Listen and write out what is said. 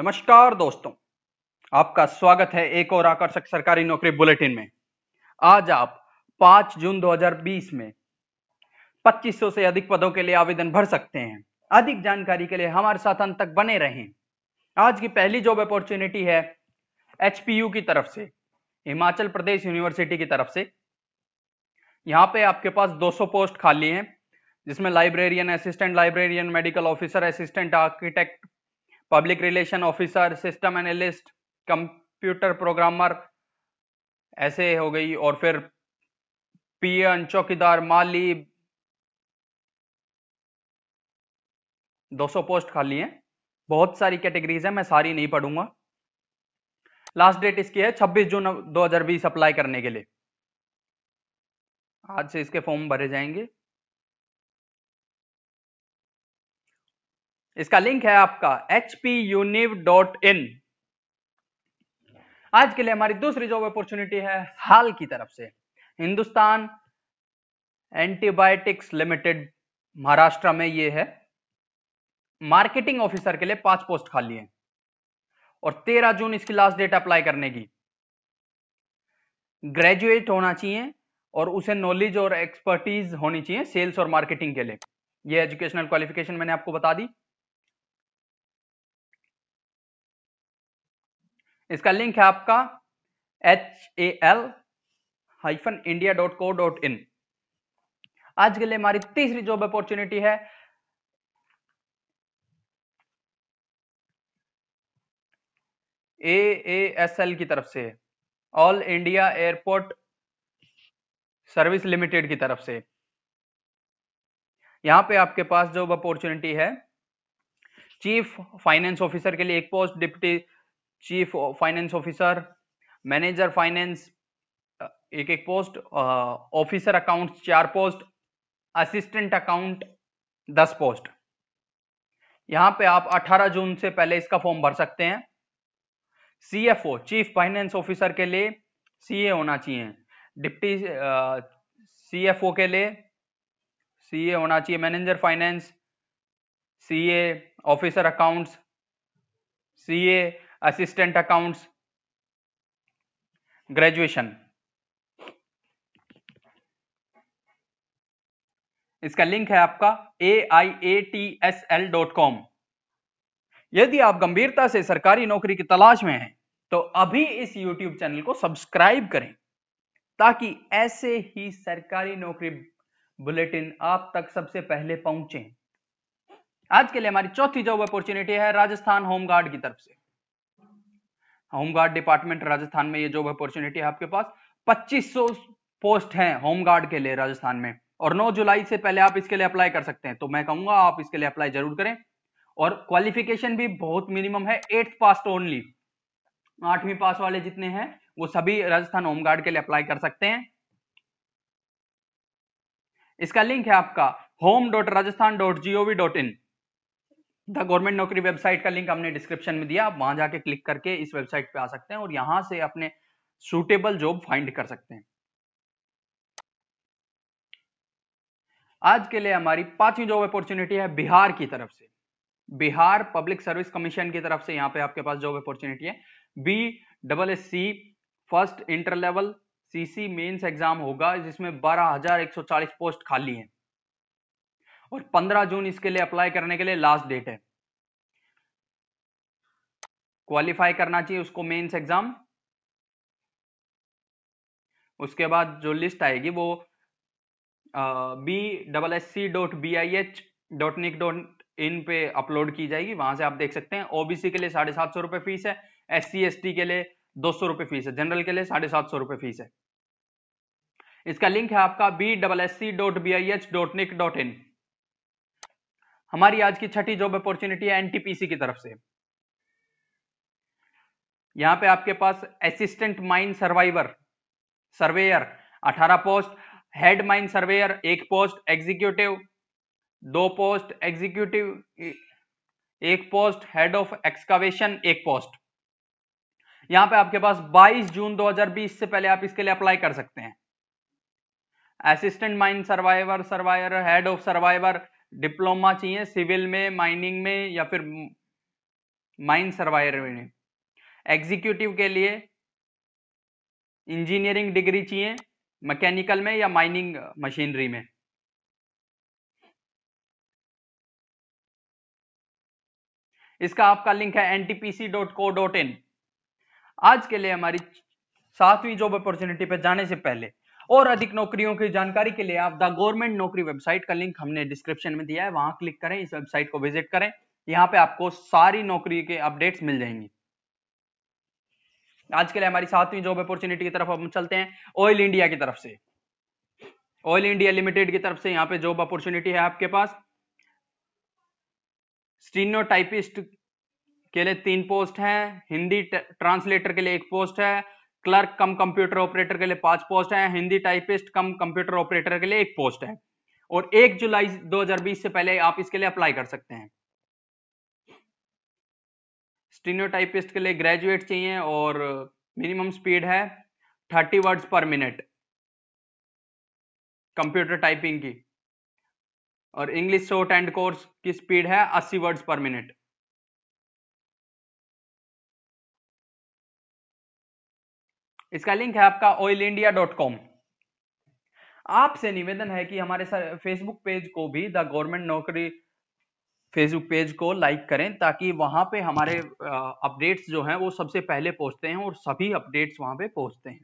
नमस्कार दोस्तों, आपका स्वागत है एक और आकर्षक सरकारी नौकरी बुलेटिन में। आज आप 5 जून 2020 में 2500 से अधिक पदों के लिए आवेदन भर सकते हैं। अधिक जानकारी के लिए हमारे साथ अंत तक बने रहें। आज की पहली जॉब अपॉर्चुनिटी है एचपीयू की तरफ़ से, हिमाचल प्रदेश यूनिवर्सिटी की तरफ़ से। यहाँ पे आपके पास 200 पोस्ट खाली हैं, जिसमें librarian assistant librarian medical officer assistant architect public relation officer system analyst computer programmer ऐसे हो गई और फिर पीएन, चौकीदार, माली 200 पोस्ट खाली हैं। बहुत सारी कैटेगरीज है, मैं सारी नहीं पढ़ूँगा। लास्ट डेट इसकी है 26 जून 2020 अप्लाई करने के लिए। आज से इसके फॉर्म भरे जाएँगे। इसका लिंक है आपका इन आज के लिए हमारी दूसरी जॉब अपॉर्चुनिटी है हाल की तरफ़ से। हिंदुस्तान एंटीबायोटिक्स लिमिटेड महाराष्ट्र में ये है। मार्केटिंग ऑफिसर के लिए पाँच पोस्ट खाली है और 13 जून इसकी लास्ट डेट अप्लाई करने की। ग्रेजुएट होना चाहिए और उसे नॉलेज और एक्सपर्टीज होनी चाहिए सेल्स और मार्केटिंग के लिए। ये एजुकेशनल क्वालिफिकेशन मैंने आपको बता दी। इसका लिंक है आपका H A L hyphen India dot co dot in आज के लिए हमारी तीसरी जॉब अपॉर्चुनिटी है। ए एस एल की तरफ़ से all India airport service limited की तरफ़ से। यहाँ पे आपके पास जॉब अपॉर्चुनिटी है। चीफ फाइनेंस ऑफिसर के लिए एक post deputy chief finance officer manager finance एक एक पोस्ट ऑफिसर अकाउंट चार पोस्ट असिस्टेंट अकाउंट दस पोस्ट यहाँ पे आप 18 जून से पहले इसका फॉर्म भर सकते हैं। सीएफओ चीफ फाइनेंस ऑफिसर के लिए सीए होना चाहिए। डिप्टी सीएफओ के लिए सीए होना चाहिए। Manager finance CA officer accounts CA assistant accounts graduation इसका लिंक है आपका A I A T S L dot com यदि आप गंभीरता से सरकारी नौकरी की तलाश में हैं तो अभी इस YouTube चैनल को सब्सक्राइब करें, ताकि ऐसे ही सरकारी नौकरी बुलेटिन आप तक सबसे पहले पहुँचे। आज के लिए हमारी चौथी जॉब अपॉर्चुनिटी है राजस्थान होमगार्ड की तरफ़ से। होमगार्ड डिपार्टमेंट राजस्थान में ये जॉब अपॉर्चुनिटी है आपके पास। 2500 पोस्ट हैं होमगार्ड के लिए राजस्थान में। और 9 जुलाई से पहले आप इसके लिए अप्लाई कर सकते हैं। तो मैं कहूँगा आप इसके लिए अप्लाई ज़रूर करें। और क्वालिफिकेशन भी बहुत मिनिमम है। एट्थ पास ओनली आठवीं पास वाले जितने हैं, वो सभी राजस्थान होमगार्ड के लिए अप्लाई कर सकते हैं। इसका लिंक है आपका। Home dot Rajasthan dot G O V dot in the government Naukri website का लिंक हमने डिस्क्रिप्शन में दिया, आप वहाँ जाके क्लिक करके इस वेबसाइट पे आ सकते हैं और यहाँ से अपने सुटेबल जॉब फाइंड कर सकते हैं। आज के लिए हमारी पांचवी जॉब अपॉर्चुनिटी है बिहार की तरफ़ से। बिहार पब्लिक सर्विस कमीशन की तरफ़ से यहाँ पे आपके पास जॉब अपॉर्चुनिटी है। B double S C first inter level CC mains exam होगा, जिसमें बारह हज़ार एक सौ चालीस पोस्ट खाली हैं। और 15 जून इसके लिए अप्लाई करने के लिए लास्ट डेट है। क्वालिफाई करना चाहिए उसको मेंस एग्ज़ाम उसके बाद जो लिस्ट आएगी वो B double S C dot B I H dot NIC dot in पे अपलोड की जाएगी। वहाँ से आप देख सकते हैं ओबीसी के लिए साढ़े सात सौ रुपए फ़ीस है एस सी एस टी के लिए दो सौ रुपए फ़ीस है जनरल के लिए साढ़े सात सौ रुपए फ़ीस है। इसका लिंक है आपका B double S C dot B I H dot NIC dot in हमारी आज की छठी जॉब अपॉर्चुनिटी है एनटीपीसी की तरफ़ से। यहाँ पे आपके पास assistant mine survivor surveyor 18 post head mine surveyor एक पोस्ट एग्जीक्यूटिव दो पोस्ट एग्जीक्यूटिव एक पोस्ट हेड ऑफ़ एक्सकावेशन एक पोस्ट यहाँ पे आपके पास 22 जून 2020 से पहले आप इसके लिए अप्लाई कर सकते हैं। Assistant mine survivor survivor head of survivor diploma चाहिए सिविल में, माइनिंग में या फिर माइन सर्वायर में। एग्जीक्यूटिव के लिए इंजीनियरिंग डिग्री चाहिए मैकेनिकल में या माइनिंग मशीनरी में। इसका आपका लिंक है NTPC dot co dot in आज के लिए हमारी सातवीं जॉब अपॉर्चुनिटी पर जाने से पहले और अधिक नौकरियों की जानकारी के लिए आप द गवर्नमेंट नौकरी वेबसाइट का लिंक हमने डिस्क्रिप्शन में दिया है, वहाँ क्लिक करें, इस वेबसाइट को विज़िट करें, यहाँ पे आपको सारी नौकरी के अपडेट्स मिल जाएँगी। आज के लिए हमारी सातवीं जॉब अपॉर्चुनिटी की तरफ़ हम चलते हैं, ऑयल इंडिया की तरफ़ से। ऑयल इंडिया लिमिटेड की तरफ़ से यहाँ पे जॉब अपॉर्चुनिटी है आपके पास। स्टीनोटाइपिस्ट के लिए तीन पोस्ट हैं, हिंदी ट्रांसलेटर के लिए एक पोस्ट है क्लर्क कम कंप्यूटर ऑपरेटर के लिए पाँच पोस्ट है, Hindi typist cum computer operator के लिए एक पोस्ट है। और एक जुलाई 2020 से पहले आप इसके लिए अप्लाई कर सकते हैं। स्टीनोटाइपिस्ट के लिए ग्रेजुएट चाहिए और मिनिमम स्पीड है 30 words per minute. Computer typing की। और इंग्लिश शॉर्ट एंड कोर्स की स्पीड है 80 वर्ड्स पर मिनट। इसका लिंक है आपका ऑयल इंडिया डॉट कॉम आपसे निवेदन है कि हमारे फेसबुक पेज को भी the government Naukri Facebook page को लाइक करें ताकि वहाँ पे हमारे अपडेट्स जो हैं वो सबसे पहले पहुँचते हैं और सभी अपडेट्स वहाँ पे पहुँचते हैं।